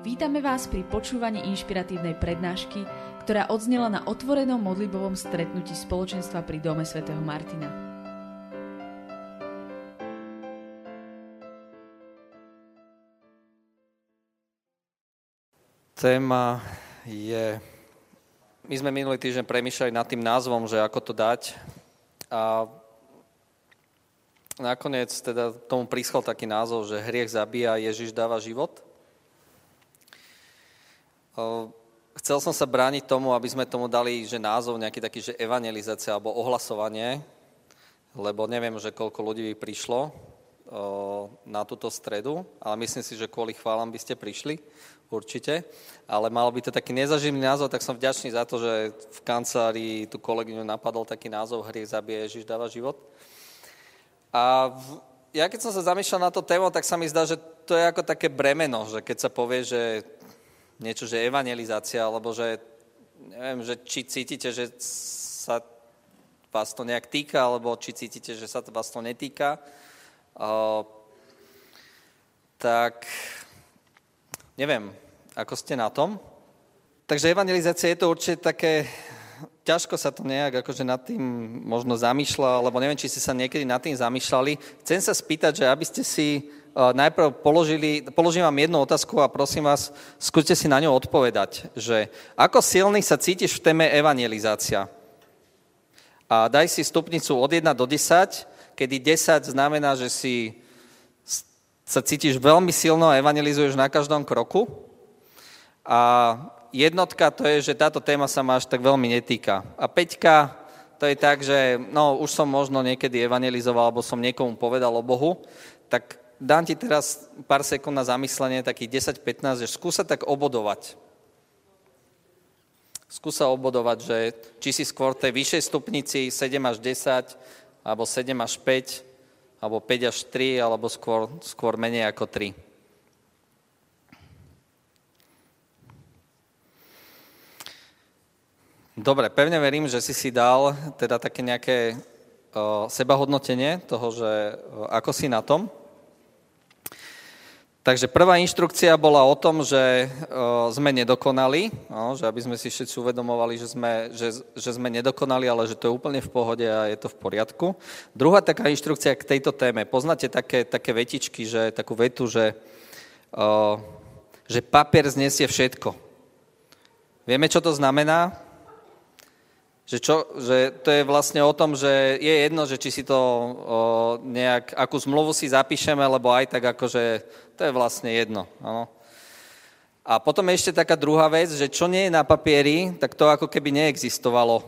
Vítame vás pri počúvaní inšpiratívnej prednášky, ktorá odznela na otvorenom modlibovom stretnutí spoločenstva pri Dome svätého Martina. Téma je... My sme minulý týždeň premýšľali nad tým názvom, že ako to dať. A nakoniec teda tomu prischol taký názov, že hriech zabíja, Ježiš dáva život – Chcel som sa brániť tomu, aby sme tomu dali že názov nejaký taký, že evangelizácia alebo ohlasovanie, lebo neviem, že koľko ľudí by prišlo na túto stredu, ale myslím si, že kvôli chválam by ste prišli, určite. Ale malo by to taký nezaživný názov, tak som vďačný za to, že v kancelárii tú kolegyňu napadol taký názov Hriech zabije, Ježiš dáva život. A ja keď som sa zamýšľal na to tému, tak sa mi zdá, že to je ako také bremeno, že keď sa povie, že niečo, že evangelizácia, alebo že, neviem, že či cítite, že sa vás to nejak týka, alebo či cítite, že sa vás to netýka, uh, tak neviem, ako ste na tom. Takže evangelizácia je to určite také, ťažko sa to nejak akože nad tým možno zamýšľa, alebo neviem, či ste sa niekedy nad tým zamýšľali. Chcem sa spýtať, že aby ste si najprv položili, položím vám jednu otázku a prosím vás, skúste si na ňu odpovedať, že ako silný sa cítiš v téme evangelizácia? A daj si stupnicu od 1 do 10, kedy 10 znamená, že si sa cítiš veľmi silno a evangelizuješ na každom kroku. A jednotka to je, že táto téma sa ma až tak veľmi netýka. A peťka to je tak, že no, už som možno niekedy evangelizoval, alebo som niekomu povedal o Bohu, tak dám ti teraz pár sekúnd na zamyslenie, takých 10-15, že skúsa tak obodovať. Skúsa obodovať, že či si skôr tej vyššej stupnici 7 až 10, alebo 7 až 5, alebo 5 až 3, alebo skôr, skôr menej ako 3. Dobre, pevne verím, že si si dal teda také nejaké o, sebahodnotenie toho, že o, ako si na tom. Takže prvá inštrukcia bola o tom, že o, sme nedokonali, no, že aby sme si všetci uvedomovali, že sme, že, že sme nedokonali, ale že to je úplne v pohode a je to v poriadku. Druhá taká inštrukcia k tejto téme. Poznáte také, také vetičky, že, takú vetu, že, o, že papier znesie všetko. Vieme, čo to znamená? Že, čo, že to je vlastne o tom, že je jedno, že či si to o, nejak, akú zmluvu si zapíšeme, lebo aj tak akože to je vlastne jedno. Áno. A potom je ešte taká druhá vec, že čo nie je na papieri, tak to ako keby neexistovalo.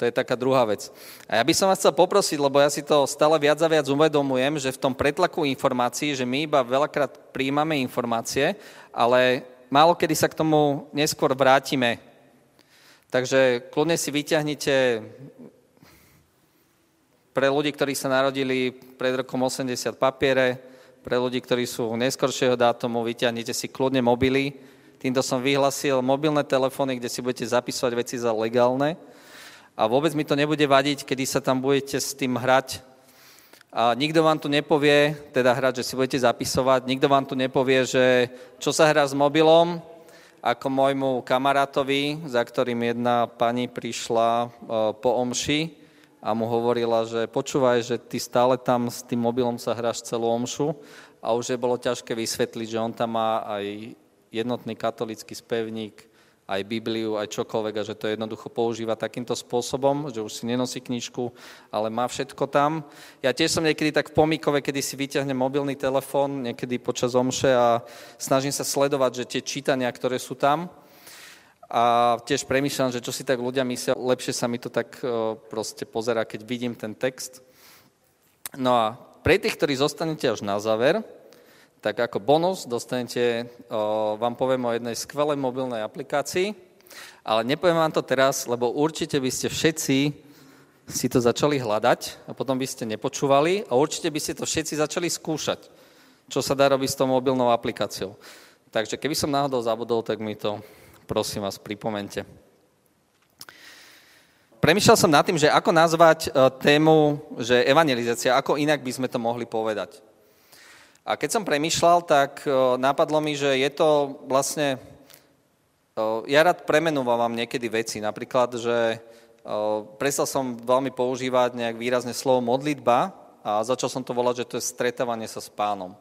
To je taká druhá vec. A ja by som vás chcel poprosiť, lebo ja si to stále viac a viac uvedomujem, že v tom pretlaku informácií, že my iba veľakrát príjmame informácie, ale málo kedy sa k tomu neskôr vrátime Takže kľudne si vyťahnite pre ľudí, ktorí sa narodili pred rokom 80 papiere, pre ľudí, ktorí sú neskoršieho dátumu, vyťahnite si kľudne mobily. Týmto som vyhlasil mobilné telefóny, kde si budete zapisovať veci za legálne. A vôbec mi to nebude vadiť, kedy sa tam budete s tým hrať. A nikto vám tu nepovie, teda hrať, že si budete zapisovať, nikto vám tu nepovie, že čo sa hrá s mobilom, ako môjmu kamarátovi, za ktorým jedna pani prišla e, po omši a mu hovorila, že počúvaj, že ty stále tam s tým mobilom sa hráš celú omšu a už je bolo ťažké vysvetliť, že on tam má aj jednotný katolický spevník, aj Bibliu, aj čokoľvek a že to jednoducho používa takýmto spôsobom, že už si nenosí knižku, ale má všetko tam. Ja tiež som niekedy tak v pomikove, kedy si vyťahnem mobilný telefón, niekedy počas omše a snažím sa sledovať, že tie čítania, ktoré sú tam, a tiež premýšľam, že čo si tak ľudia myslia, lepšie sa mi to tak proste pozera, keď vidím ten text. No a pre tých, ktorí zostanete až na záver, tak ako bonus dostanete, o, vám poviem o jednej skvelej mobilnej aplikácii, ale nepoviem vám to teraz, lebo určite by ste všetci si to začali hľadať a potom by ste nepočúvali a určite by ste to všetci začali skúšať, čo sa dá robiť s tou mobilnou aplikáciou. Takže keby som náhodou zabudol, tak mi to prosím vás pripomente. Premýšľal som nad tým, že ako nazvať tému, že evangelizácia, ako inak by sme to mohli povedať. A keď som premyšľal, tak napadlo mi, že je to vlastne... Ja rád premenúvam niekedy veci. Napríklad, že prestal som veľmi používať nejak výrazne slovo modlitba a začal som to volať, že to je stretávanie sa s pánom.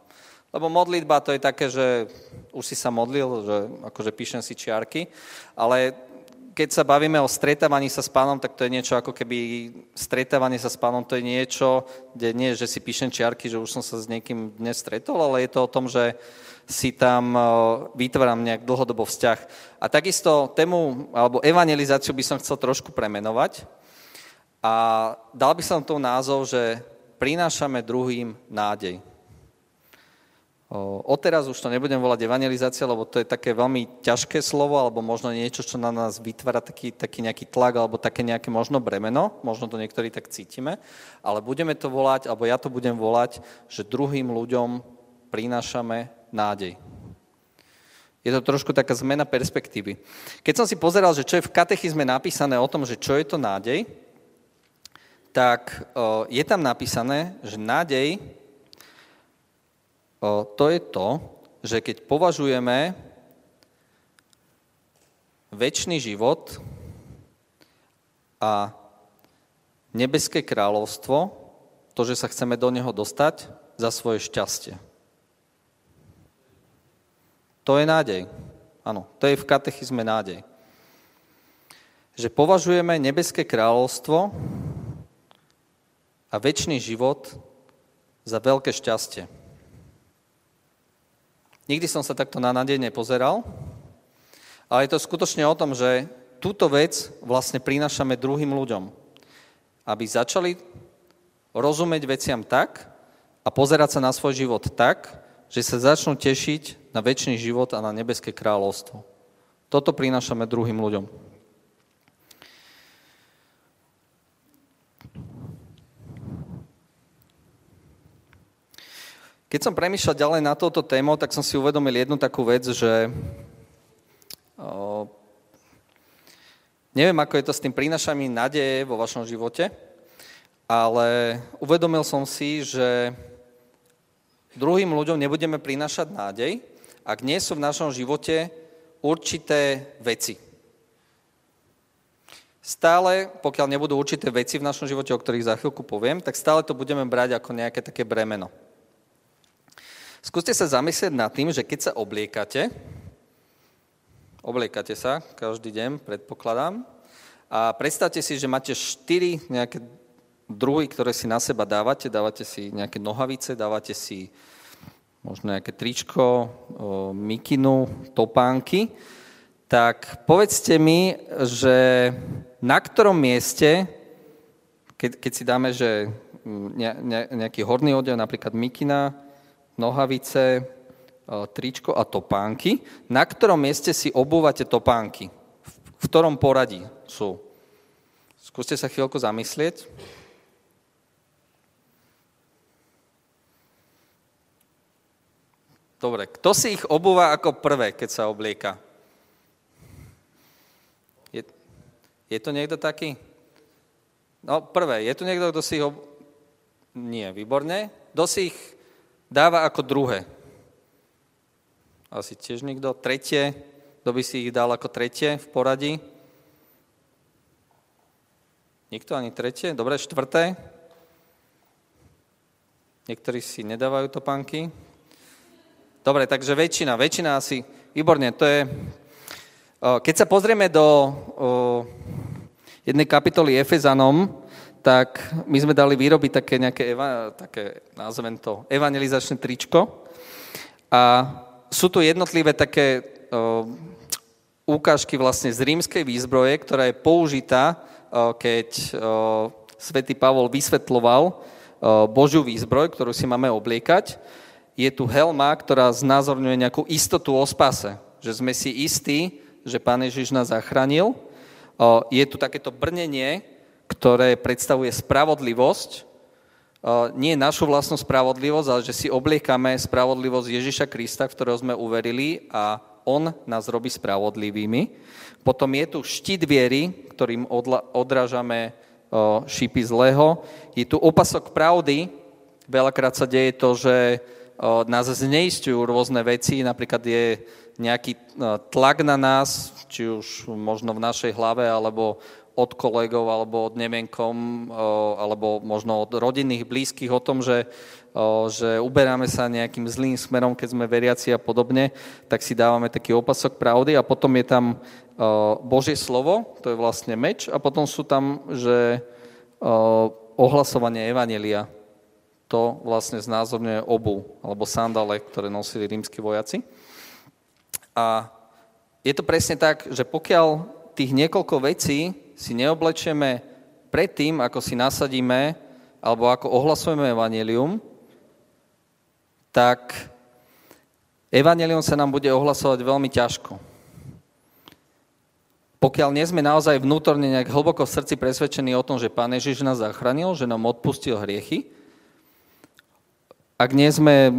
Lebo modlitba to je také, že už si sa modlil, že akože píšem si čiarky, ale keď sa bavíme o stretávaní sa s pánom, tak to je niečo ako keby stretávanie sa s pánom, to je niečo, kde nie, že si píšem čiarky, že už som sa s niekým dnes stretol, ale je to o tom, že si tam vytváram nejak dlhodobo vzťah. A takisto tému, alebo evangelizáciu by som chcel trošku premenovať. A dal by som tomu názov, že prinášame druhým nádej. Odteraz už to nebudem volať evangelizácia, lebo to je také veľmi ťažké slovo, alebo možno niečo, čo na nás vytvára taký, taký nejaký tlak, alebo také nejaké možno bremeno, možno to niektorí tak cítime, ale budeme to volať, alebo ja to budem volať, že druhým ľuďom prinášame nádej. Je to trošku taká zmena perspektívy. Keď som si pozeral, že čo je v katechizme napísané o tom, že čo je to nádej, tak je tam napísané, že nádej to je to, že keď považujeme väčší život a nebeské kráľovstvo, to, že sa chceme do neho dostať, za svoje šťastie. To je nádej. Áno, to je v katechizme nádej. Že považujeme nebeské kráľovstvo a väčší život za veľké šťastie. Nikdy som sa takto na nádej nepozeral, ale je to skutočne o tom, že túto vec vlastne prinášame druhým ľuďom, aby začali rozumieť veciam tak a pozerať sa na svoj život tak, že sa začnú tešiť na väčší život a na nebeské kráľovstvo. Toto prinášame druhým ľuďom. Keď som premýšľal ďalej na toto tému, tak som si uvedomil jednu takú vec, že o, neviem, ako je to s tým prínašaním nádeje vo vašom živote, ale uvedomil som si, že druhým ľuďom nebudeme prinášať nádej, ak nie sú v našom živote určité veci. Stále, pokiaľ nebudú určité veci v našom živote, o ktorých za chvíľku poviem, tak stále to budeme brať ako nejaké také bremeno. Skúste sa zamyslieť nad tým, že keď sa obliekate, obliekate sa každý deň, predpokladám, a predstavte si, že máte štyri nejaké druhy, ktoré si na seba dávate. Dávate si nejaké nohavice, dávate si možno nejaké tričko, mikinu, topánky. Tak povedzte mi, že na ktorom mieste, keď, keď si dáme, že nejaký horný odev, napríklad mikina, nohavice, e, tričko a topánky. Na ktorom mieste si obúvate topánky? V ktorom poradí sú? Skúste sa chvíľku zamyslieť. Dobre, kto si ich obúva ako prvé, keď sa oblieka? Je, je to niekto taký? No, prvé, je tu niekto, kto si ich ob... Nie, výborne. Kto si ich dáva ako druhé. Asi tiež niekto. Tretie, kto by si ich dal ako tretie v poradí? Nikto ani tretie? Dobre, štvrté. Niektorí si nedávajú topánky. Dobre, takže väčšina, väčšina asi, výborne, to je... Keď sa pozrieme do jednej kapitoly Efezanom, tak my sme dali vyrobiť také nejaké, eva, také nazvem to, evangelizačné tričko. A sú tu jednotlivé také o, ukážky vlastne z rímskej výzbroje, ktorá je použitá, o, keď o, svätý Pavol vysvetloval o, Božiu výzbroj, ktorú si máme obliekať. Je tu helma, ktorá znázorňuje nejakú istotu o spase, že sme si istí, že Pán Ježiš nás zachránil. O, je tu takéto brnenie, ktoré predstavuje spravodlivosť, nie našu vlastnú spravodlivosť, ale že si obliekame spravodlivosť Ježiša Krista, v ktorého sme uverili a on nás robí spravodlivými. Potom je tu štít viery, ktorým odrážame šípy zlého. Je tu opasok pravdy. Veľakrát sa deje to, že nás zneistujú rôzne veci, napríklad je nejaký tlak na nás, či už možno v našej hlave, alebo od kolegov, alebo od nemenkom, alebo možno od rodinných blízkych o tom, že, že uberáme sa nejakým zlým smerom, keď sme veriaci a podobne, tak si dávame taký opasok pravdy a potom je tam Božie slovo, to je vlastne meč a potom sú tam, že ohlasovanie Evanelia, to vlastne znázorňuje obu, alebo sandale, ktoré nosili rímsky vojaci. A je to presne tak, že pokiaľ tých niekoľko vecí si neoblečieme predtým, ako si nasadíme, alebo ako ohlasujeme evanelium, tak evanelium sa nám bude ohlasovať veľmi ťažko. Pokiaľ nie sme naozaj vnútorne nejak hlboko v srdci presvedčení o tom, že Pán Ježiš nás zachránil, že nám odpustil hriechy, ak, nie sme,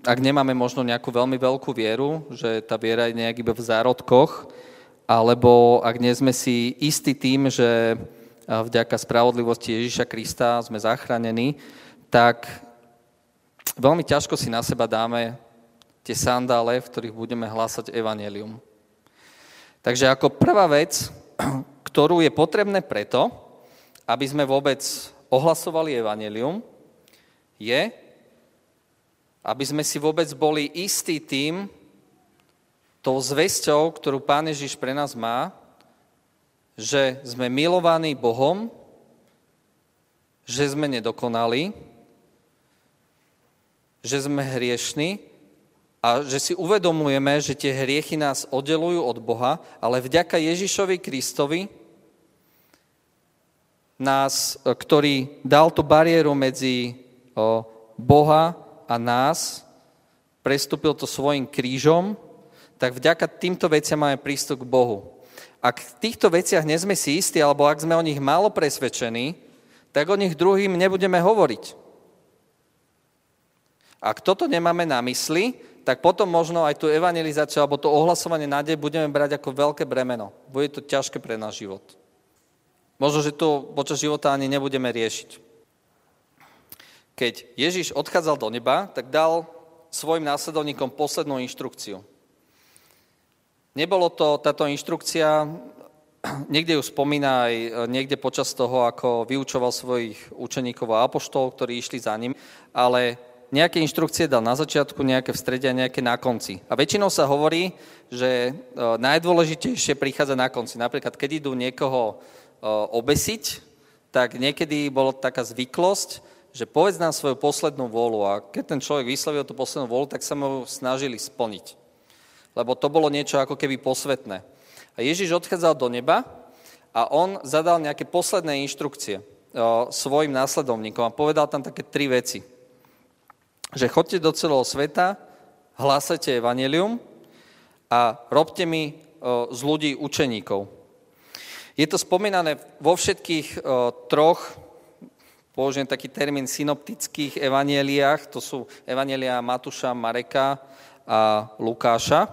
ak nemáme možno nejakú veľmi veľkú vieru, že tá viera je nejak iba v zárodkoch, alebo ak nie sme si istí tým, že vďaka spravodlivosti Ježiša Krista sme zachránení, tak veľmi ťažko si na seba dáme tie sandále, v ktorých budeme hlásať evanelium. Takže ako prvá vec, ktorú je potrebné preto, aby sme vôbec ohlasovali evanelium, je, aby sme si vôbec boli istí tým, tou zväzťou, ktorú Pán Ježiš pre nás má, že sme milovaní Bohom, že sme nedokonali, že sme hriešni a že si uvedomujeme, že tie hriechy nás oddelujú od Boha, ale vďaka Ježišovi Kristovi, nás, ktorý dal tú bariéru medzi Boha a nás, prestúpil to svojim krížom, tak vďaka týmto veciam máme prístup k Bohu. Ak v týchto veciach nie sme si istí, alebo ak sme o nich málo presvedčení, tak o nich druhým nebudeme hovoriť. Ak toto nemáme na mysli, tak potom možno aj tú evangelizáciu alebo to ohlasovanie nádej budeme brať ako veľké bremeno. Bude to ťažké pre náš život. Možno, že to počas života ani nebudeme riešiť keď Ježiš odchádzal do neba, tak dal svojim následovníkom poslednú inštrukciu. Nebolo to, táto inštrukcia, niekde ju spomína aj e, niekde počas toho, ako vyučoval svojich učeníkov a apoštolov, ktorí išli za ním, ale nejaké inštrukcie dal na začiatku, nejaké v strede a nejaké na konci. A väčšinou sa hovorí, že e, najdôležitejšie prichádza na konci. Napríklad, keď idú niekoho e, obesiť, tak niekedy bolo taká zvyklosť, že povedz nám svoju poslednú vôľu a keď ten človek vyslovil tú poslednú vôľu, tak sa mu snažili splniť. Lebo to bolo niečo ako keby posvetné. A Ježiš odchádzal do neba a on zadal nejaké posledné inštrukcie svojim následovníkom a povedal tam také tri veci. Že chodte do celého sveta, hlásajte evanelium a robte mi z ľudí učeníkov. Je to spomínané vo všetkých troch použijem taký termín synoptických evanieliách, to sú evanielia Matúša, Mareka a Lukáša,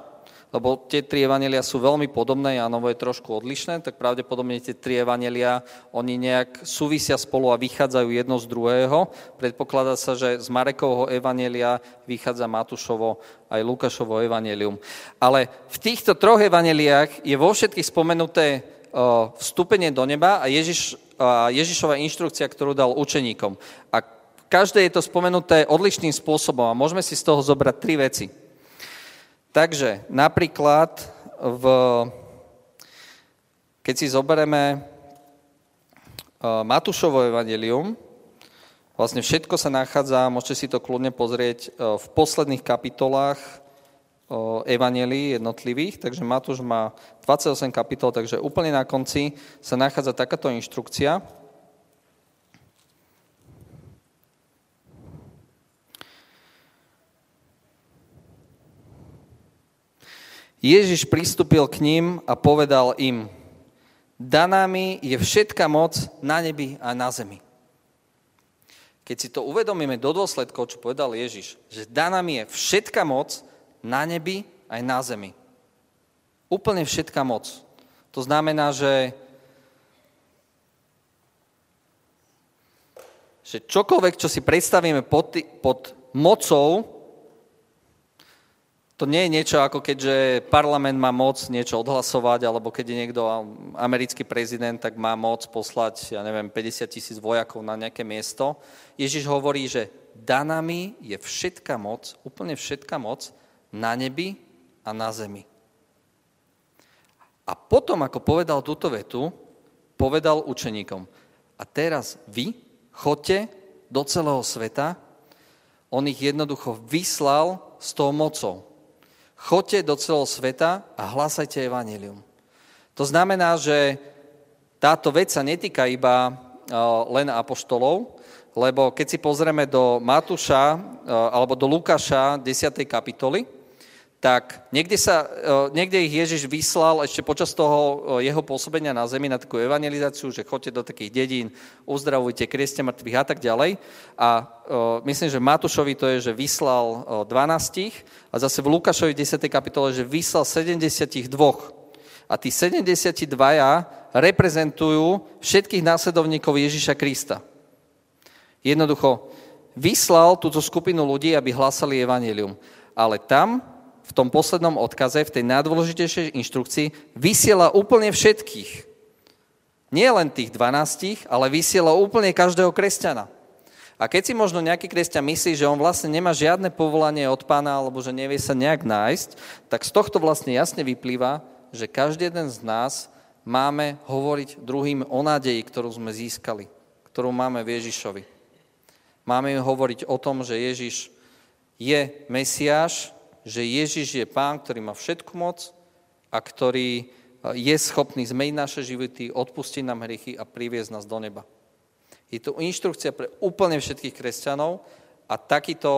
lebo tie tri evanelia sú veľmi podobné, Jánovo je trošku odlišné, tak pravdepodobne tie tri evanelia, oni nejak súvisia spolu a vychádzajú jedno z druhého. Predpokladá sa, že z Marekovho evanelia vychádza Matúšovo aj Lukášovo evanelium. Ale v týchto troch evaneliách je vo všetkých spomenuté vstúpenie do neba a Ježiš Ježišova inštrukcia, ktorú dal učeníkom. A každé je to spomenuté odlišným spôsobom a môžeme si z toho zobrať tri veci. Takže napríklad, v, keď si zoberieme Matúšovo evangelium, vlastne všetko sa nachádza, môžete si to kľudne pozrieť, v posledných kapitolách evanelí jednotlivých, takže Matúš má 28 kapitol, takže úplne na konci sa nachádza takáto inštrukcia. Ježiš pristúpil k ním a povedal im, daná mi je všetka moc na nebi a na zemi. Keď si to uvedomíme do dôsledkov, čo povedal Ježiš, že daná mi je všetka moc na nebi aj na zemi. Úplne všetká moc. To znamená, že, že čokoľvek, čo si predstavíme pod, pod mocou, To nie je niečo ako keďže parlament má moc niečo odhlasovať, alebo keď je niekto americký prezident, tak má moc poslať, ja neviem, 50 tisíc vojakov na nejaké miesto. Ježiš hovorí, že daná mi je všetka moc, úplne všetka moc na nebi a na zemi. A potom, ako povedal túto vetu, povedal učeníkom, a teraz vy chodte do celého sveta, on ich jednoducho vyslal s tou mocou. Chodte do celého sveta a hlasajte evanelium. To znamená, že táto vec sa netýka iba len apoštolov, lebo keď si pozrieme do Matúša alebo do Lukáša 10. kapitoly, tak niekde, sa, niekde ich Ježiš vyslal ešte počas toho jeho pôsobenia na zemi na takú evangelizáciu, že chodte do takých dedín, uzdravujte, krieste mŕtvych a tak ďalej. A myslím, že Matúšovi to je, že vyslal 12 a zase v Lukášovi 10. kapitole, že vyslal 72. A tí 72 reprezentujú všetkých následovníkov Ježiša Krista. Jednoducho vyslal túto skupinu ľudí, aby hlasali evanelium. Ale tam v tom poslednom odkaze, v tej najdôležitejšej inštrukcii, vysiela úplne všetkých. Nie len tých 12, ale vysiela úplne každého kresťana. A keď si možno nejaký kresťan myslí, že on vlastne nemá žiadne povolanie od pána, alebo že nevie sa nejak nájsť, tak z tohto vlastne jasne vyplýva, že každý jeden z nás máme hovoriť druhým o nádeji, ktorú sme získali, ktorú máme v Ježišovi. Máme hovoriť o tom, že Ježiš je Mesiáš, že Ježiš je pán, ktorý má všetku moc a ktorý eh, je schopný zmeniť naše životy, odpustiť nám hriechy a priviesť nás do neba. Je to inštrukcia pre úplne všetkých kresťanov a takýto,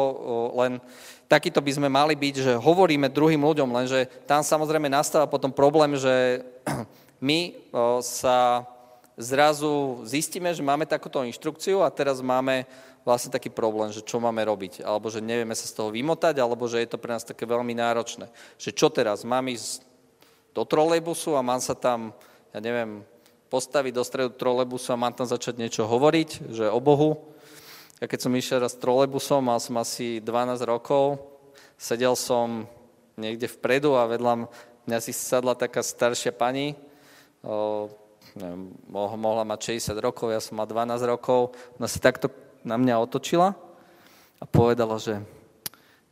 len, takýto by sme mali byť, že hovoríme druhým ľuďom, lenže tam samozrejme nastáva potom problém, že my sa zrazu zistíme, že máme takúto inštrukciu a teraz máme vlastne taký problém, že čo máme robiť, alebo že nevieme sa z toho vymotať, alebo že je to pre nás také veľmi náročné. Že čo teraz, mám ísť do trolejbusu a mám sa tam, ja neviem, postaviť do stredu trolejbusu a mám tam začať niečo hovoriť, že o Bohu. Ja keď som išiel raz trolejbusom, mal som asi 12 rokov, sedel som niekde vpredu a vedľa mňa si sadla taká staršia pani, o, neviem, mohla mať 60 rokov, ja som mal 12 rokov, ona si takto na mňa otočila a povedala, že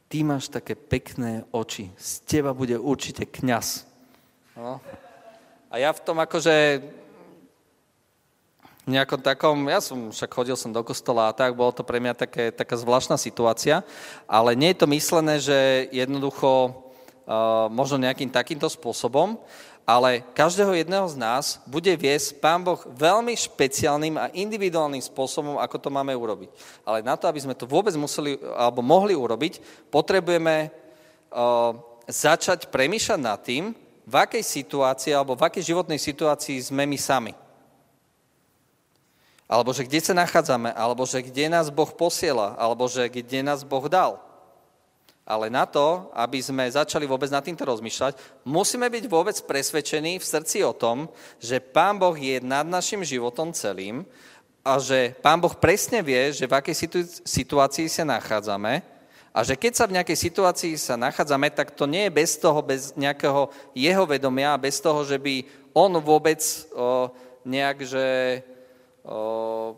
ty máš také pekné oči, z teba bude určite kňaz. No. A ja v tom akože nejakom takom, ja som však chodil som do kostola a tak, bolo to pre mňa také, taká zvláštna situácia, ale nie je to myslené, že jednoducho uh, možno nejakým takýmto spôsobom, ale každého jedného z nás bude viesť Pán Boh veľmi špeciálnym a individuálnym spôsobom, ako to máme urobiť. Ale na to, aby sme to vôbec museli alebo mohli urobiť, potrebujeme uh, začať premýšľať nad tým, v akej situácii alebo v akej životnej situácii sme my sami. Alebo že kde sa nachádzame, alebo že kde nás Boh posiela, alebo že kde nás Boh dal. Ale na to, aby sme začali vôbec nad týmto rozmýšľať, musíme byť vôbec presvedčení v srdci o tom, že Pán Boh je nad našim životom celým a že Pán Boh presne vie, že v akej situácii sa nachádzame a že keď sa v nejakej situácii sa nachádzame, tak to nie je bez toho, bez nejakého jeho vedomia, bez toho, že by on vôbec o, nejak, že o,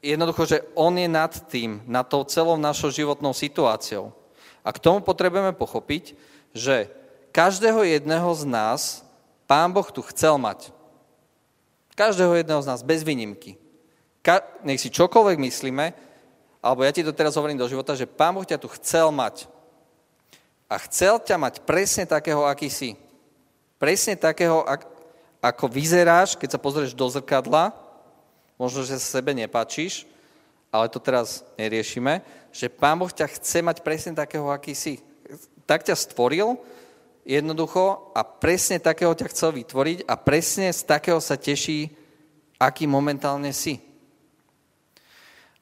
jednoducho, že on je nad tým, nad tou celou našou životnou situáciou. A k tomu potrebujeme pochopiť, že každého jedného z nás Pán Boh tu chcel mať. Každého jedného z nás, bez výnimky. Ka- nech si čokoľvek myslíme, alebo ja ti to teraz hovorím do života, že Pán Boh ťa tu chcel mať. A chcel ťa mať presne takého, aký si. Presne takého, ako vyzeráš, keď sa pozrieš do zrkadla, možno, že sa sebe nepáčiš, ale to teraz neriešime, že Pán Boh ťa chce mať presne takého, aký si. Tak ťa stvoril jednoducho a presne takého ťa chcel vytvoriť a presne z takého sa teší, aký momentálne si.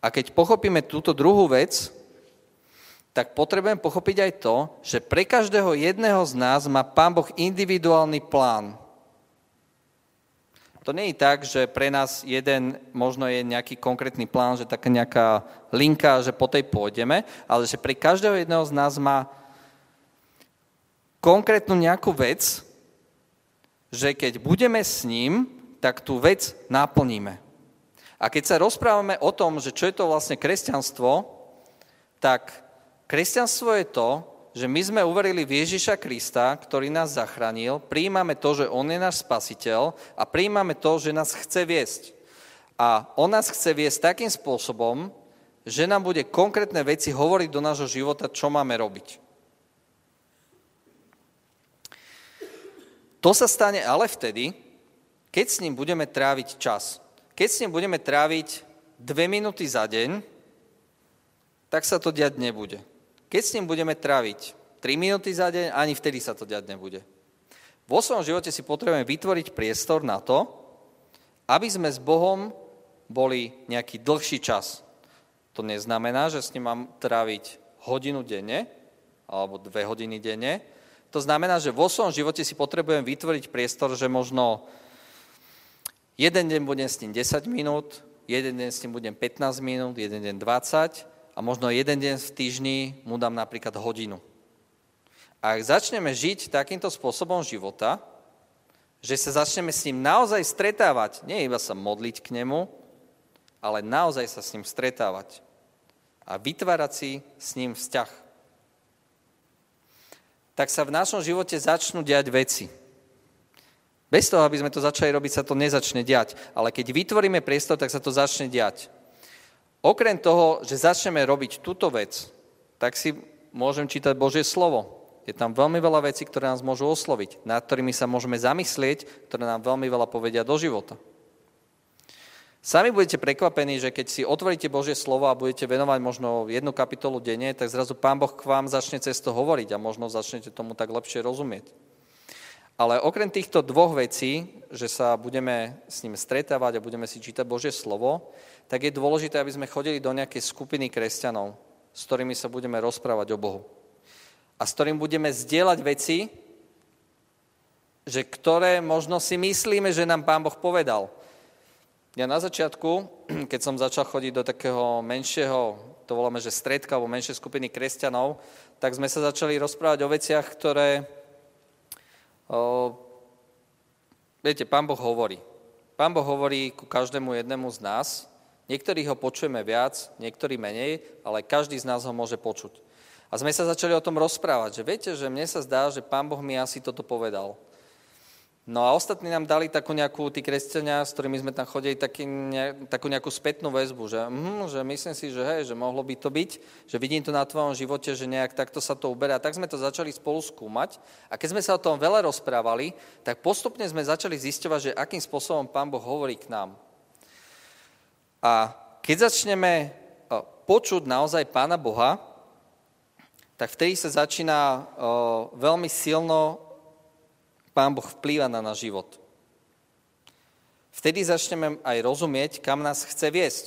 A keď pochopíme túto druhú vec, tak potrebujem pochopiť aj to, že pre každého jedného z nás má Pán Boh individuálny plán. To nie je tak, že pre nás jeden možno je nejaký konkrétny plán, že taká nejaká linka, že po tej pôjdeme, ale že pre každého jedného z nás má konkrétnu nejakú vec, že keď budeme s ním, tak tú vec naplníme. A keď sa rozprávame o tom, že čo je to vlastne kresťanstvo, tak kresťanstvo je to, že my sme uverili v Ježiša Krista, ktorý nás zachránil, príjmame to, že On je náš spasiteľ a príjmame to, že nás chce viesť. A On nás chce viesť takým spôsobom, že nám bude konkrétne veci hovoriť do nášho života, čo máme robiť. To sa stane ale vtedy, keď s ním budeme tráviť čas. Keď s ním budeme tráviť dve minúty za deň, tak sa to diať nebude. Keď s ním budeme tráviť 3 minúty za deň, ani vtedy sa to diať nebude. Vo svojom živote si potrebujeme vytvoriť priestor na to, aby sme s Bohom boli nejaký dlhší čas. To neznamená, že s ním mám tráviť hodinu denne, alebo dve hodiny denne. To znamená, že vo svojom živote si potrebujem vytvoriť priestor, že možno Jeden deň budem s ním 10 minút, jeden deň s ním budem 15 minút, jeden deň 20 a možno jeden deň v týždni mu dám napríklad hodinu. A ak začneme žiť takýmto spôsobom života, že sa začneme s ním naozaj stretávať, nie iba sa modliť k nemu, ale naozaj sa s ním stretávať a vytvárať si s ním vzťah, tak sa v našom živote začnú diať veci. Bez toho, aby sme to začali robiť, sa to nezačne diať. Ale keď vytvoríme priestor, tak sa to začne diať. Okrem toho, že začneme robiť túto vec, tak si môžem čítať Božie slovo. Je tam veľmi veľa vecí, ktoré nás môžu osloviť, nad ktorými sa môžeme zamyslieť, ktoré nám veľmi veľa povedia do života. Sami budete prekvapení, že keď si otvoríte Božie slovo a budete venovať možno jednu kapitolu denne, tak zrazu Pán Boh k vám začne cez to hovoriť a možno začnete tomu tak lepšie rozumieť. Ale okrem týchto dvoch vecí, že sa budeme s ním stretávať a budeme si čítať Božie slovo, tak je dôležité, aby sme chodili do nejakej skupiny kresťanov, s ktorými sa budeme rozprávať o Bohu. A s ktorým budeme zdieľať veci, že ktoré možno si myslíme, že nám Pán Boh povedal. Ja na začiatku, keď som začal chodiť do takého menšieho, to voláme, že stredka alebo menšej skupiny kresťanov, tak sme sa začali rozprávať o veciach, ktoré viete, Pán Boh hovorí. Pán Boh hovorí ku každému jednému z nás. Niektorí ho počujeme viac, niektorí menej, ale každý z nás ho môže počuť. A sme sa začali o tom rozprávať, že viete, že mne sa zdá, že Pán Boh mi asi toto povedal. No a ostatní nám dali takú nejakú, tí kresťania, s ktorými sme tam chodili, taký, ne, takú nejakú spätnú väzbu, že, mm, že myslím si, že hej, že mohlo by to byť, že vidím to na tvojom živote, že nejak takto sa to uberá. Tak sme to začali spolu skúmať a keď sme sa o tom veľa rozprávali, tak postupne sme začali zisťovať, že akým spôsobom Pán Boh hovorí k nám. A keď začneme počuť naozaj Pána Boha, tak vtedy sa začína veľmi silno Pán Boh vplýva na náš život. Vtedy začneme aj rozumieť, kam nás chce viesť.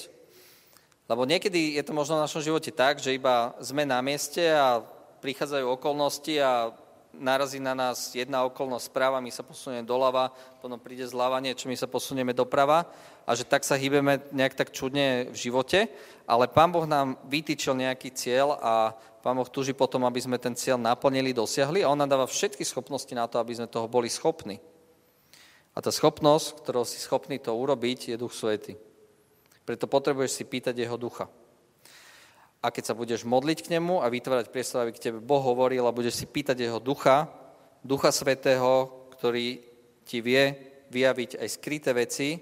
Lebo niekedy je to možno v našom živote tak, že iba sme na mieste a prichádzajú okolnosti a narazí na nás jedna okolnosť správa, my sa posunieme doľava, potom príde zľava niečo, my sa posunieme doprava a že tak sa hýbeme nejak tak čudne v živote, ale Pán Boh nám vytýčil nejaký cieľ a Pán Boh túži potom, aby sme ten cieľ naplnili, dosiahli a On nám dáva všetky schopnosti na to, aby sme toho boli schopní. A tá schopnosť, ktorou si schopný to urobiť, je Duch Svety. Preto potrebuješ si pýtať Jeho ducha. A keď sa budeš modliť k nemu a vytvárať priestor, aby k tebe Boh hovoril a budeš si pýtať Jeho ducha, Ducha Svetého, ktorý ti vie vyjaviť aj skryté veci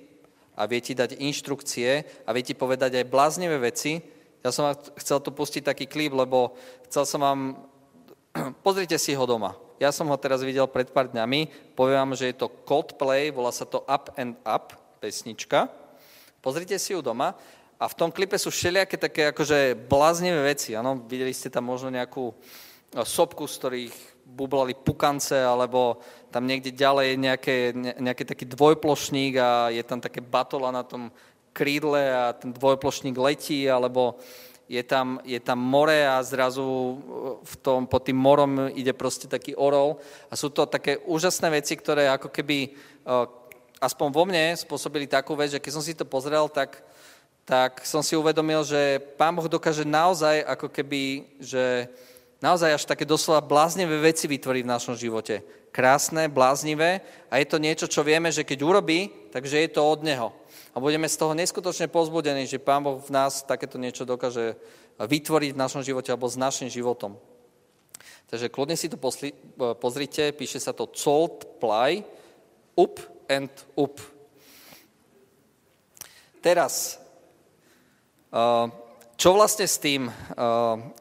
a vie ti dať inštrukcie a vie ti povedať aj bláznivé veci, ja som vám chcel tu pustiť taký klip, lebo chcel som vám... Pozrite si ho doma. Ja som ho teraz videl pred pár dňami. Poviem vám, že je to Coldplay, volá sa to Up and Up, pesnička. Pozrite si ju doma. A v tom klipe sú všelijaké také akože bláznivé veci. Ano? Videli ste tam možno nejakú sopku, z ktorých bublali pukance, alebo tam niekde ďalej nejaké, nejaký taký dvojplošník a je tam také batola na tom krídle a ten dvojplošník letí, alebo je tam, je tam more a zrazu uh, v tom, pod tým morom ide proste taký orol. A sú to také úžasné veci, ktoré ako keby uh, aspoň vo mne spôsobili takú vec, že keď som si to pozrel, tak, tak som si uvedomil, že Pán Boh dokáže naozaj ako keby, že naozaj až také doslova bláznivé veci vytvorí v našom živote. Krásne, bláznivé a je to niečo, čo vieme, že keď urobí, takže je to od Neho. A budeme z toho neskutočne pozbudení, že Pán Boh v nás takéto niečo dokáže vytvoriť v našom živote alebo s našim životom. Takže kľudne si to posli, pozrite, píše sa to cold ply, up and up. Teraz, čo vlastne s tým,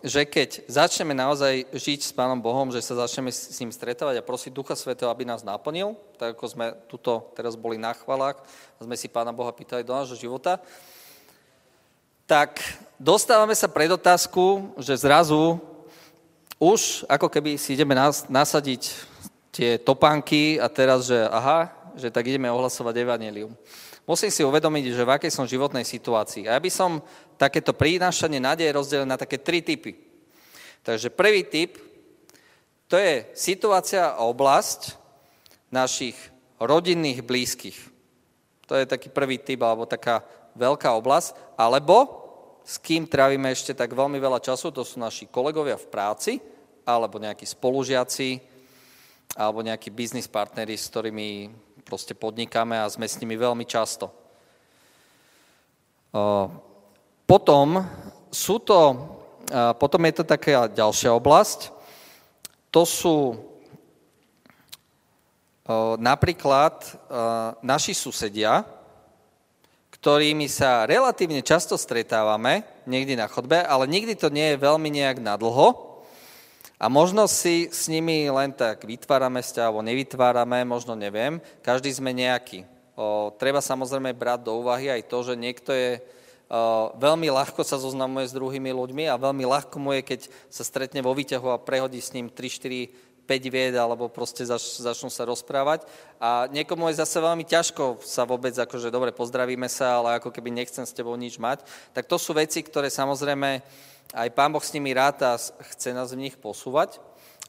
že keď začneme naozaj žiť s Pánom Bohom, že sa začneme s ním stretávať a prosiť Ducha Svetého, aby nás naplnil, tak ako sme tuto teraz boli na chvalách a sme si Pána Boha pýtali do nášho života, tak dostávame sa pred otázku, že zrazu už ako keby si ideme nasadiť tie topánky a teraz, že aha, že tak ideme ohlasovať evanelium musím si uvedomiť, že v akej som životnej situácii. A ja by som takéto prinášanie nádeje rozdelil na také tri typy. Takže prvý typ, to je situácia a oblasť našich rodinných blízkych. To je taký prvý typ, alebo taká veľká oblasť. Alebo s kým trávime ešte tak veľmi veľa času, to sú naši kolegovia v práci, alebo nejakí spolužiaci, alebo nejakí biznis partneri, s ktorými proste podnikáme a sme s nimi veľmi často. Potom sú to, potom je to taká ďalšia oblasť, to sú napríklad naši susedia, ktorými sa relatívne často stretávame, niekde na chodbe, ale nikdy to nie je veľmi nejak nadlho, a možno si s nimi len tak vytvárame vzťah, alebo nevytvárame, možno neviem. Každý sme nejaký. O, treba samozrejme brať do úvahy aj to, že niekto je o, veľmi ľahko sa zoznamuje s druhými ľuďmi a veľmi ľahko mu je, keď sa stretne vo výťahu a prehodí s ním 3, 4, 5 vied alebo proste zač, začnú sa rozprávať. A niekomu je zase veľmi ťažko sa vôbec, akože dobre, pozdravíme sa, ale ako keby nechcem s tebou nič mať. Tak to sú veci, ktoré samozrejme aj Pán Boh s nimi rád a chce nás v nich posúvať.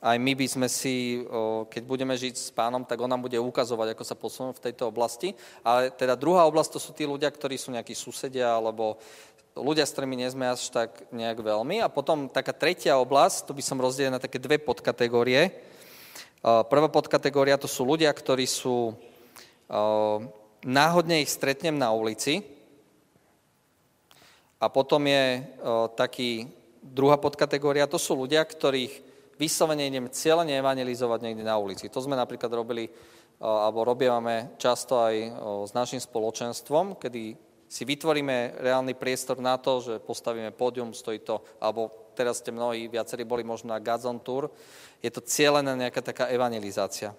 Aj my by sme si, keď budeme žiť s pánom, tak on nám bude ukazovať, ako sa posunú v tejto oblasti. Ale teda druhá oblasť to sú tí ľudia, ktorí sú nejakí susedia alebo ľudia, s ktorými nie sme až tak nejak veľmi. A potom taká tretia oblasť, to by som rozdelil na také dve podkategórie. Prvá podkategória to sú ľudia, ktorí sú, náhodne ich stretnem na ulici, a potom je o, taký druhá podkategória, to sú ľudia, ktorých vyslovene idem cieľene evangelizovať niekde na ulici. To sme napríklad robili, o, alebo robíme často aj o, s našim spoločenstvom, kedy si vytvoríme reálny priestor na to, že postavíme pódium, stojí to, alebo teraz ste mnohí, viacerí boli možno na Gazon Tour, je to cieľená nejaká taká evangelizácia.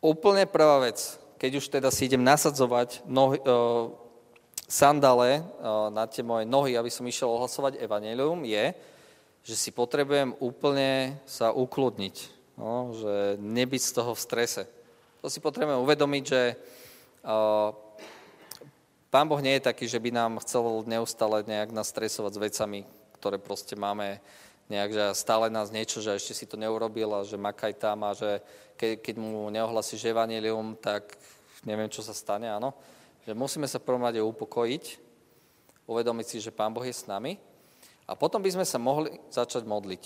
Úplne prvá vec, keď už teda si idem nasadzovať nohy, sandale na tie moje nohy, aby som išiel ohlasovať evanelium, je, že si potrebujem úplne sa ukludniť, no, že nebyť z toho v strese. To si potrebujeme uvedomiť, že uh, Pán Boh nie je taký, že by nám chcel neustále nejak nás stresovať s vecami, ktoré proste máme nejak, že stále nás niečo, že ešte si to neurobil a že makaj tam a že ke, keď mu neohlasíš evanelium, tak neviem, čo sa stane, áno že musíme sa v prvom rade upokojiť, uvedomiť si, že Pán Boh je s nami a potom by sme sa mohli začať modliť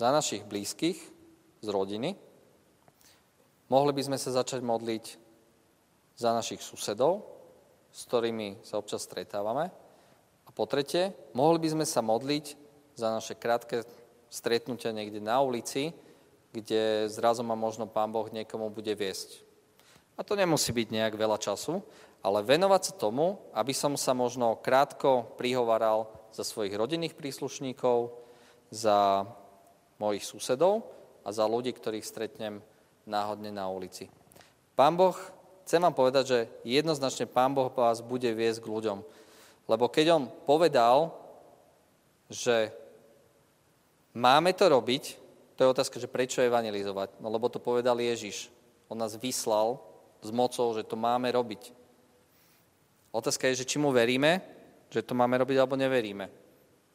za našich blízkych z rodiny, mohli by sme sa začať modliť za našich susedov, s ktorými sa občas stretávame. A po tretie, mohli by sme sa modliť za naše krátke stretnutia niekde na ulici, kde zrazu ma možno Pán Boh niekomu bude viesť. A to nemusí byť nejak veľa času, ale venovať sa tomu, aby som sa možno krátko prihovaral za svojich rodinných príslušníkov, za mojich susedov a za ľudí, ktorých stretnem náhodne na ulici. Pán Boh, chcem vám povedať, že jednoznačne Pán Boh vás bude viesť k ľuďom. Lebo keď On povedal, že máme to robiť, to je otázka, že prečo evangelizovať? No lebo to povedal Ježiš. On nás vyslal s mocou, že to máme robiť. Otázka je, že či mu veríme, že to máme robiť, alebo neveríme.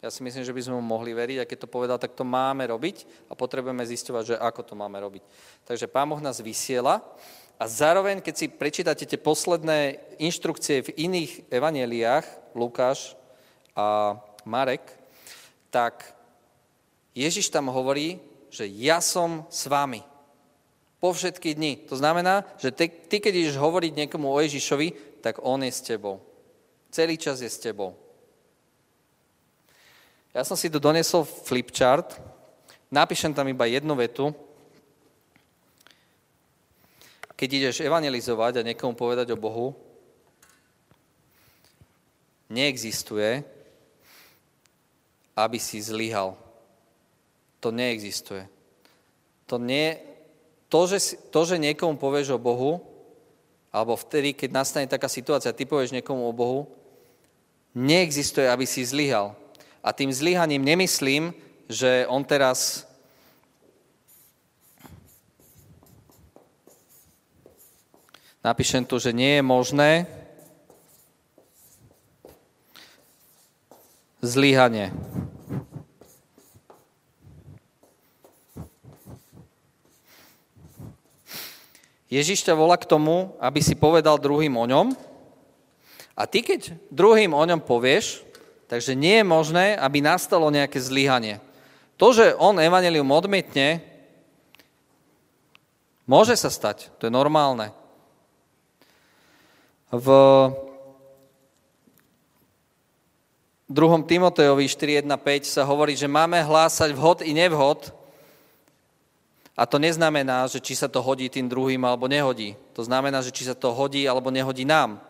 Ja si myslím, že by sme mu mohli veriť a keď to povedal, tak to máme robiť a potrebujeme zistovať, že ako to máme robiť. Takže Pán Boh nás vysiela a zároveň, keď si prečítate tie posledné inštrukcie v iných evaneliách, Lukáš a Marek, tak Ježiš tam hovorí, že ja som s vami. Po všetky dni. To znamená, že ty, ty keď ideš hovoriť niekomu o Ježišovi, tak on je s tebou. Celý čas je s tebou. Ja som si tu donesol flipchart. Napíšem tam iba jednu vetu. Keď ideš evangelizovať a niekomu povedať o Bohu, neexistuje, aby si zlyhal. To neexistuje. To, nie, to, že, to, že niekomu povieš o Bohu, alebo vtedy, keď nastane taká situácia, ty povieš niekomu o Bohu, neexistuje, aby si zlyhal. A tým zlyhaním nemyslím, že on teraz napíšem tu, že nie je možné zlyhanie. Ježiš ťa volá k tomu, aby si povedal druhým o ňom. A ty, keď druhým o ňom povieš, takže nie je možné, aby nastalo nejaké zlyhanie. To, že on evanelium odmietne, môže sa stať, to je normálne. V 2. Timotejovi 4.1.5 sa hovorí, že máme hlásať vhod i nevhod, a to neznamená, že či sa to hodí tým druhým alebo nehodí. To znamená, že či sa to hodí alebo nehodí nám.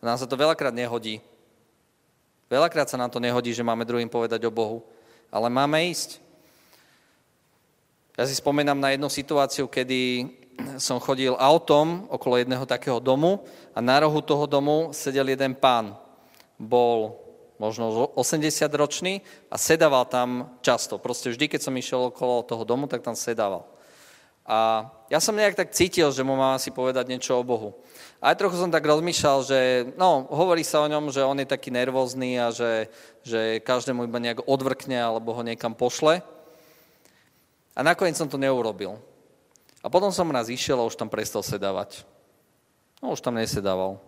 Nám sa to veľakrát nehodí. Veľakrát sa nám to nehodí, že máme druhým povedať o Bohu. Ale máme ísť. Ja si spomínam na jednu situáciu, kedy som chodil autom okolo jedného takého domu a na rohu toho domu sedel jeden pán. Bol možno 80 ročný a sedával tam často. Proste vždy, keď som išiel okolo toho domu, tak tam sedával. A ja som nejak tak cítil, že mu mám asi povedať niečo o Bohu. Aj trochu som tak rozmýšľal, že no, hovorí sa o ňom, že on je taký nervózny a že, že každému iba nejak odvrkne alebo ho niekam pošle. A nakoniec som to neurobil. A potom som raz išiel a už tam prestal sedávať. No už tam nesedával,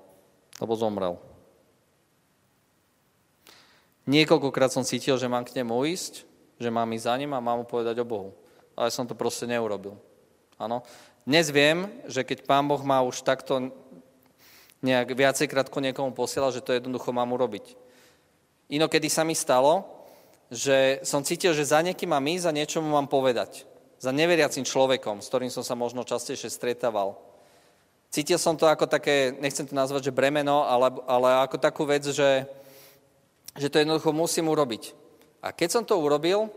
lebo zomrel. Niekoľkokrát som cítil, že mám k nemu ísť, že mám ísť za ním a mám mu povedať o Bohu. Ale som to proste neurobil. Áno. Dnes viem, že keď Pán Boh má už takto nejak viacejkrát ko niekomu posiela, že to jednoducho mám urobiť. Inokedy sa mi stalo, že som cítil, že za niekým mám ísť a niečo mu mám povedať. Za neveriacím človekom, s ktorým som sa možno častejšie stretával. Cítil som to ako také, nechcem to nazvať, že bremeno, ale, ale ako takú vec, že, že to jednoducho musím urobiť. A keď som to urobil,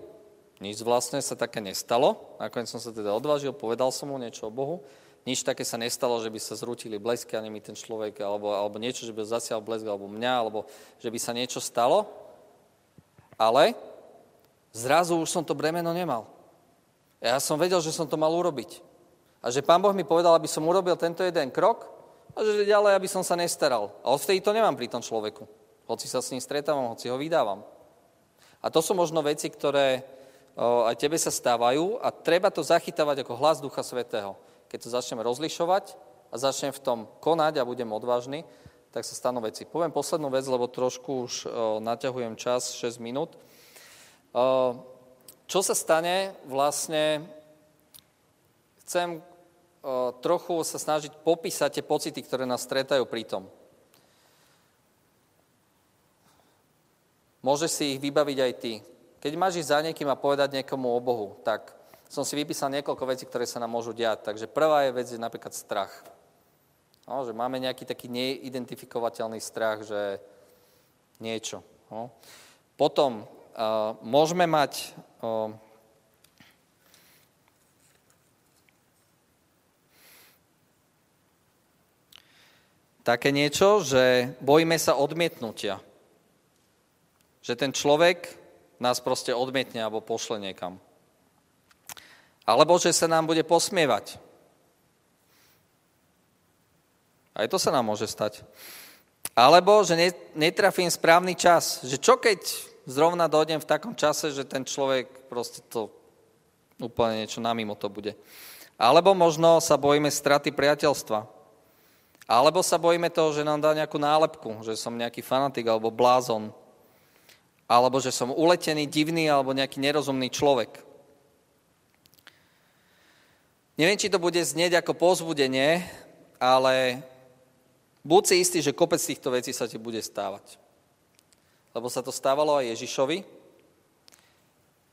nič vlastne sa také nestalo. Nakoniec som sa teda odvážil, povedal som mu niečo o Bohu. Nič také sa nestalo, že by sa zrútili blesky a mi ten človek, alebo, alebo niečo, že by zasial blesk, alebo mňa, alebo že by sa niečo stalo. Ale zrazu už som to bremeno nemal. Ja som vedel, že som to mal urobiť. A že pán Boh mi povedal, aby som urobil tento jeden krok a že ďalej, aby som sa nestaral. A odvtedy to nemám pri tom človeku. Hoci sa s ním stretávam, hoci ho vydávam. A to sú možno veci, ktoré, aj tebe sa stávajú a treba to zachytávať ako hlas Ducha Svetého. Keď to začneme rozlišovať a začnem v tom konať a budem odvážny, tak sa stanú veci. Poviem poslednú vec, lebo trošku už naťahujem čas, 6 minút. Čo sa stane vlastne, chcem trochu sa snažiť popísať tie pocity, ktoré nás stretajú pri tom. Môžeš si ich vybaviť aj ty. Keď máš ísť za niekým a povedať niekomu o Bohu, tak som si vypísal niekoľko vecí, ktoré sa nám môžu diať. Takže prvá je vec je napríklad strach. No, že máme nejaký taký neidentifikovateľný strach, že niečo. No. Potom uh, môžeme mať uh, také niečo, že bojíme sa odmietnutia. Že ten človek nás proste odmietne alebo pošle niekam. Alebo že sa nám bude posmievať. Aj to sa nám môže stať. Alebo, že netrafím správny čas. Že čo keď zrovna dojdem v takom čase, že ten človek proste to úplne niečo namimo to bude. Alebo možno sa bojíme straty priateľstva. Alebo sa bojíme toho, že nám dá nejakú nálepku, že som nejaký fanatik alebo blázon, alebo že som uletený, divný alebo nejaký nerozumný človek. Neviem, či to bude znieť ako pozbudenie, ale buď si istý, že kopec týchto vecí sa ti bude stávať. Lebo sa to stávalo aj Ježišovi,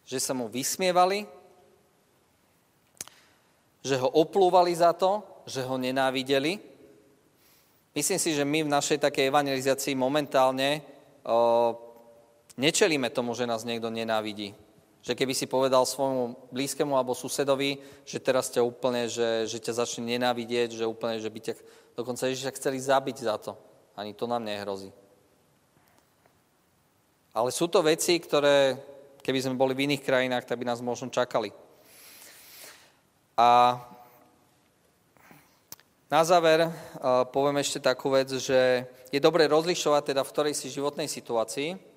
že sa mu vysmievali, že ho oplúvali za to, že ho nenávideli. Myslím si, že my v našej takej evangelizácii momentálne o, nečelíme tomu, že nás niekto nenávidí. Že keby si povedal svojmu blízkemu alebo susedovi, že teraz ťa úplne, že, že ťa začne nenávidieť, že úplne, že by ťa dokonca Ježiša chceli zabiť za to. Ani to nám nehrozí. Ale sú to veci, ktoré, keby sme boli v iných krajinách, tak by nás možno čakali. A na záver uh, poviem ešte takú vec, že je dobre rozlišovať teda v ktorej si životnej situácii,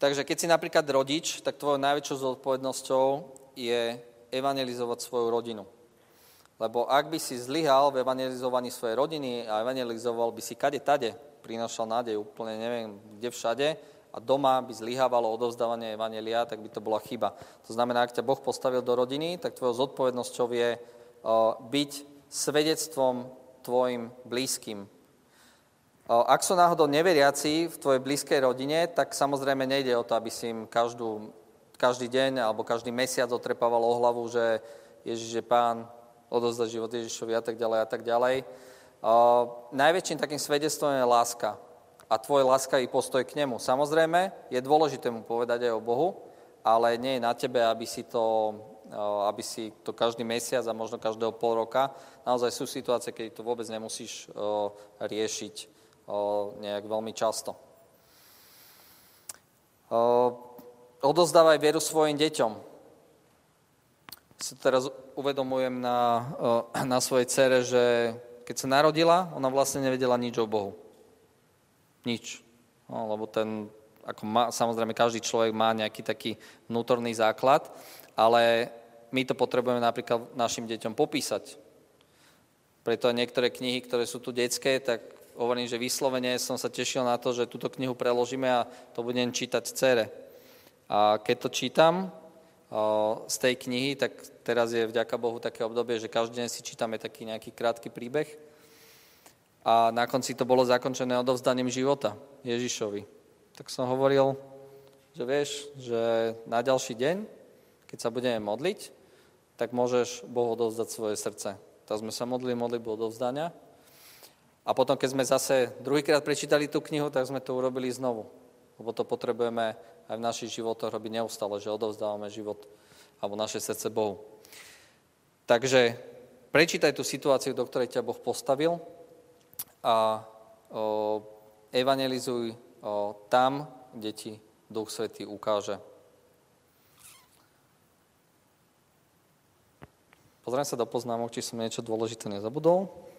Takže keď si napríklad rodič, tak tvojou najväčšou zodpovednosťou je evangelizovať svoju rodinu. Lebo ak by si zlyhal v evangelizovaní svojej rodiny a evangelizoval by si kade tade, prinašal nádej úplne neviem kde všade a doma by zlyhávalo odovzdávanie evangelia, tak by to bola chyba. To znamená, ak ťa Boh postavil do rodiny, tak tvojou zodpovednosťou je byť svedectvom tvojim blízkym, ak sú náhodou neveriaci v tvojej blízkej rodine, tak samozrejme nejde o to, aby si im každú, každý deň alebo každý mesiac otrepával o hlavu, že Ježiš je pán, odozda život Ježišovi a tak ďalej a tak ďalej. Najväčším takým svedectvom je láska a tvoj láskavý postoj k nemu. Samozrejme, je dôležité mu povedať aj o Bohu, ale nie je na tebe, aby si to, aby si to každý mesiac a možno každého pol roka. Naozaj sú situácie, keď to vôbec nemusíš riešiť nejak veľmi často. Odozdávaj vieru svojim deťom. Si teraz uvedomujem na, na svojej cere, že keď sa narodila, ona vlastne nevedela nič o Bohu. Nič. No, lebo ten, ako má, samozrejme každý človek má nejaký taký vnútorný základ, ale my to potrebujeme napríklad našim deťom popísať. Preto niektoré knihy, ktoré sú tu detské, tak hovorím, že vyslovene som sa tešil na to, že túto knihu preložíme a to budem čítať cere. A keď to čítam z tej knihy, tak teraz je vďaka Bohu také obdobie, že každý deň si čítame taký nejaký krátky príbeh. A na konci to bolo zakončené odovzdaním života Ježišovi. Tak som hovoril, že vieš, že na ďalší deň, keď sa budeme modliť, tak môžeš Bohu odovzdať svoje srdce. Tak sme sa modlili modlitbu odovzdania a potom, keď sme zase druhýkrát prečítali tú knihu, tak sme to urobili znovu. Lebo to potrebujeme aj v našich životoch robiť neustále, že odovzdávame život alebo naše srdce Bohu. Takže prečítaj tú situáciu, do ktorej ťa Boh postavil a o, evangelizuj o, tam, kde ti Duch Svetý ukáže. Pozriem sa do poznámok, či som niečo dôležité nezabudol.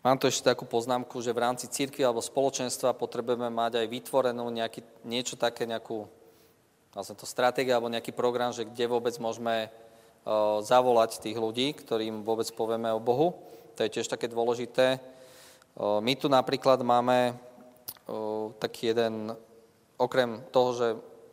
Mám tu ešte takú poznámku, že v rámci círky alebo spoločenstva potrebujeme mať aj vytvorenú nejaký, niečo také, nejakú vlastne to stratégia alebo nejaký program, že kde vôbec môžeme uh, zavolať tých ľudí, ktorým vôbec povieme o Bohu. To je tiež také dôležité. Uh, my tu napríklad máme uh, taký jeden, okrem toho, že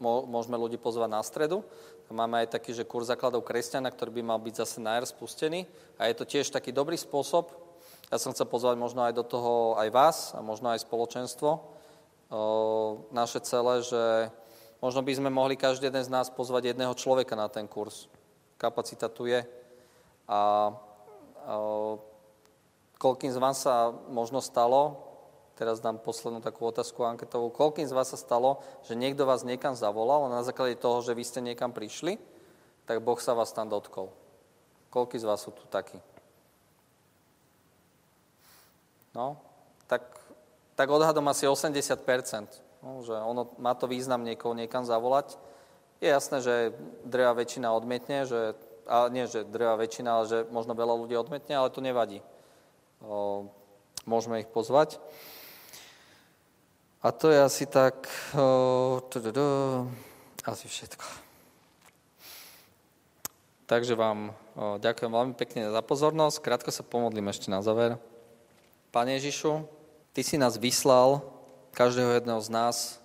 môžeme ľudí pozvať na stredu, máme aj taký, že kurz základov kresťana, ktorý by mal byť zase najar spustený. A je to tiež taký dobrý spôsob, ja som chcel pozvať možno aj do toho aj vás a možno aj spoločenstvo naše celé, že možno by sme mohli každý jeden z nás pozvať jedného človeka na ten kurz. Kapacita tu je. A koľkým z vás sa možno stalo, teraz dám poslednú takú otázku anketovú, koľkým z vás sa stalo, že niekto vás niekam zavolal a na základe toho, že vy ste niekam prišli, tak Boh sa vás tam dotkol. Koľký z vás sú tu takí? No, tak, tak odhadom asi 80%, no, že ono má to význam niekoho niekam zavolať. Je jasné, že dreva väčšina odmietne, že, a nie, že dreva väčšina, ale že možno veľa ľudí odmietne, ale to nevadí. O, môžeme ich pozvať. A to je asi tak, o, asi všetko. Takže vám ďakujem veľmi pekne za pozornosť. Krátko sa pomodlím ešte na záver. Pane Ježišu, Ty si nás vyslal, každého jedného z nás,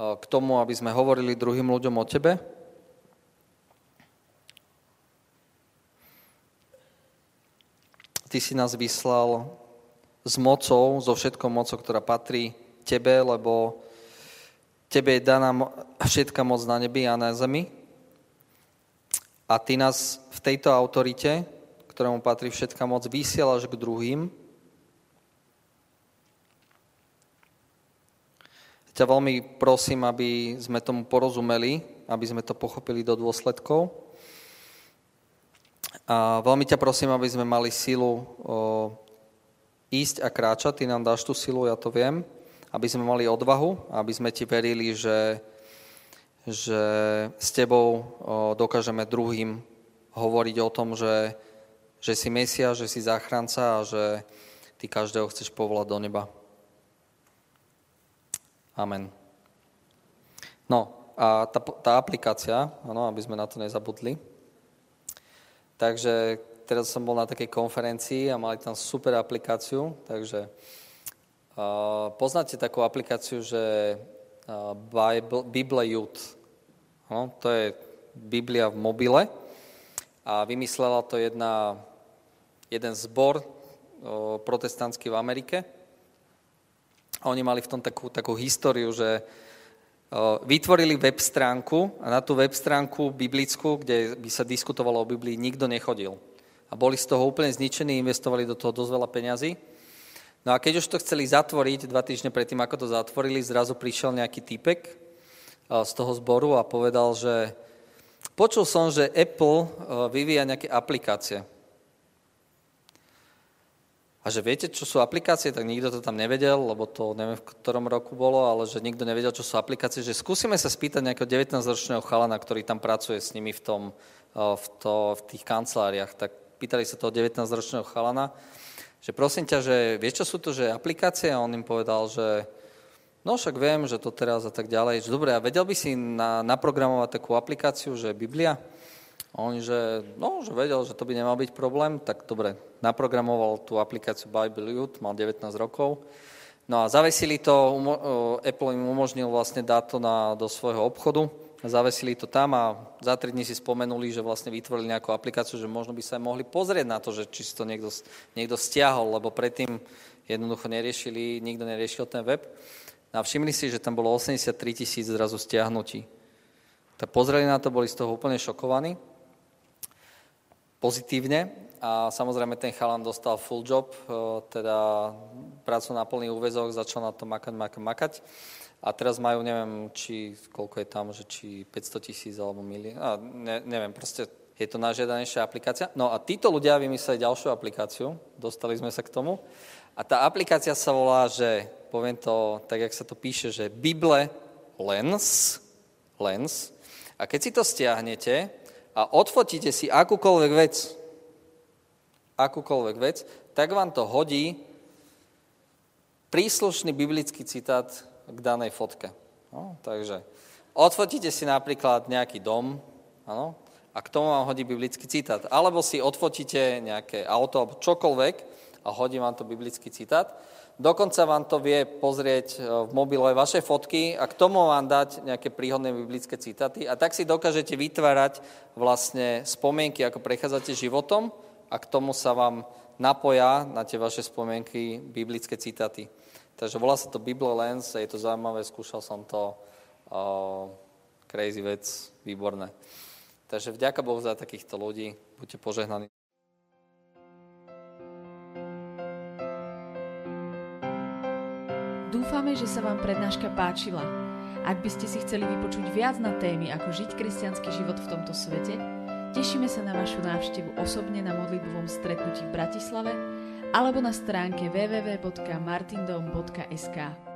k tomu, aby sme hovorili druhým ľuďom o Tebe. Ty si nás vyslal s mocou, so všetkou mocou, ktorá patrí Tebe, lebo Tebe je daná všetká moc na nebi a na zemi. A Ty nás v tejto autorite, ktorému patrí všetká moc, vysielaš k druhým, ťa veľmi prosím, aby sme tomu porozumeli, aby sme to pochopili do dôsledkov. A veľmi ťa prosím, aby sme mali silu ísť a kráčať. Ty nám dáš tú silu, ja to viem. Aby sme mali odvahu, aby sme ti verili, že, že s tebou dokážeme druhým hovoriť o tom, že, že si Mesia, že si záchranca a že ty každého chceš povolať do neba. Amen. No a tá, tá aplikácia, ano, aby sme na to nezabudli. Takže teraz som bol na takej konferencii a mali tam super aplikáciu, takže uh, poznáte takú aplikáciu, že uh, Bible, Bible Youth. No, to je Biblia v mobile a vymyslela to jedna, jeden zbor protestantský v Amerike a oni mali v tom takú, takú históriu, že vytvorili web stránku a na tú web stránku biblickú, kde by sa diskutovalo o Biblii, nikto nechodil. A boli z toho úplne zničení, investovali do toho dosť veľa peňazí. No a keď už to chceli zatvoriť, dva týždne predtým, ako to zatvorili, zrazu prišiel nejaký typek z toho zboru a povedal, že počul som, že Apple vyvíja nejaké aplikácie. A že viete, čo sú aplikácie, tak nikto to tam nevedel, lebo to neviem, v ktorom roku bolo, ale že nikto nevedel, čo sú aplikácie, že skúsime sa spýtať nejakého 19-ročného chalana, ktorý tam pracuje s nimi v, tom, v, to, v tých kanceláriách. Tak pýtali sa toho 19-ročného chalana, že prosím ťa, že vieš, čo sú to, že aplikácie? A on im povedal, že no však viem, že to teraz a tak ďalej. Že dobre, a vedel by si na, naprogramovať takú aplikáciu, že Biblia? A on, že, no, že vedel, že to by nemal byť problém, tak dobre, naprogramoval tú aplikáciu Bible Youth, mal 19 rokov. No a zavesili to, Apple im umožnil vlastne dať to na, do svojho obchodu, zavesili to tam a za tri dní si spomenuli, že vlastne vytvorili nejakú aplikáciu, že možno by sa aj mohli pozrieť na to, že či si to niekto, niekto stiahol, lebo predtým jednoducho neriešili, nikto neriešil ten web. No a všimli si, že tam bolo 83 tisíc zrazu stiahnutí. Tak pozreli na to, boli z toho úplne šokovaní pozitívne a samozrejme ten chalan dostal full job, e, teda prácu na plný úvezok, začal na to makať, makať, makať. A teraz majú, neviem, či, koľko je tam, že či 500 tisíc alebo milión, ne, neviem, proste je to najžiadanejšia aplikácia. No a títo ľudia vymysleli ďalšiu aplikáciu, dostali sme sa k tomu. A tá aplikácia sa volá, že, poviem to tak, jak sa to píše, že Bible Lens, Lens. A keď si to stiahnete, a odfotíte si akúkoľvek vec, akúkoľvek vec, tak vám to hodí príslušný biblický citát k danej fotke. No, takže odfotíte si napríklad nejaký dom, ano, a k tomu vám hodí biblický citát. Alebo si odfotíte nejaké auto alebo čokoľvek a hodí vám to biblický citát. Dokonca vám to vie pozrieť e, v mobile vaše fotky a k tomu vám dať nejaké príhodné biblické citáty a tak si dokážete vytvárať vlastne spomienky, ako prechádzate životom a k tomu sa vám napoja na tie vaše spomienky biblické citáty. Takže volá sa to Bible Lens, je to zaujímavé, skúšal som to, uh, crazy vec, výborné. Takže vďaka Bohu za takýchto ľudí, buďte požehnaní. Dúfame, že sa vám prednáška páčila. Ak by ste si chceli vypočuť viac na témy, ako žiť kresťanský život v tomto svete, tešíme sa na vašu návštevu osobne na modlitbovom stretnutí v Bratislave alebo na stránke www.martindom.sk.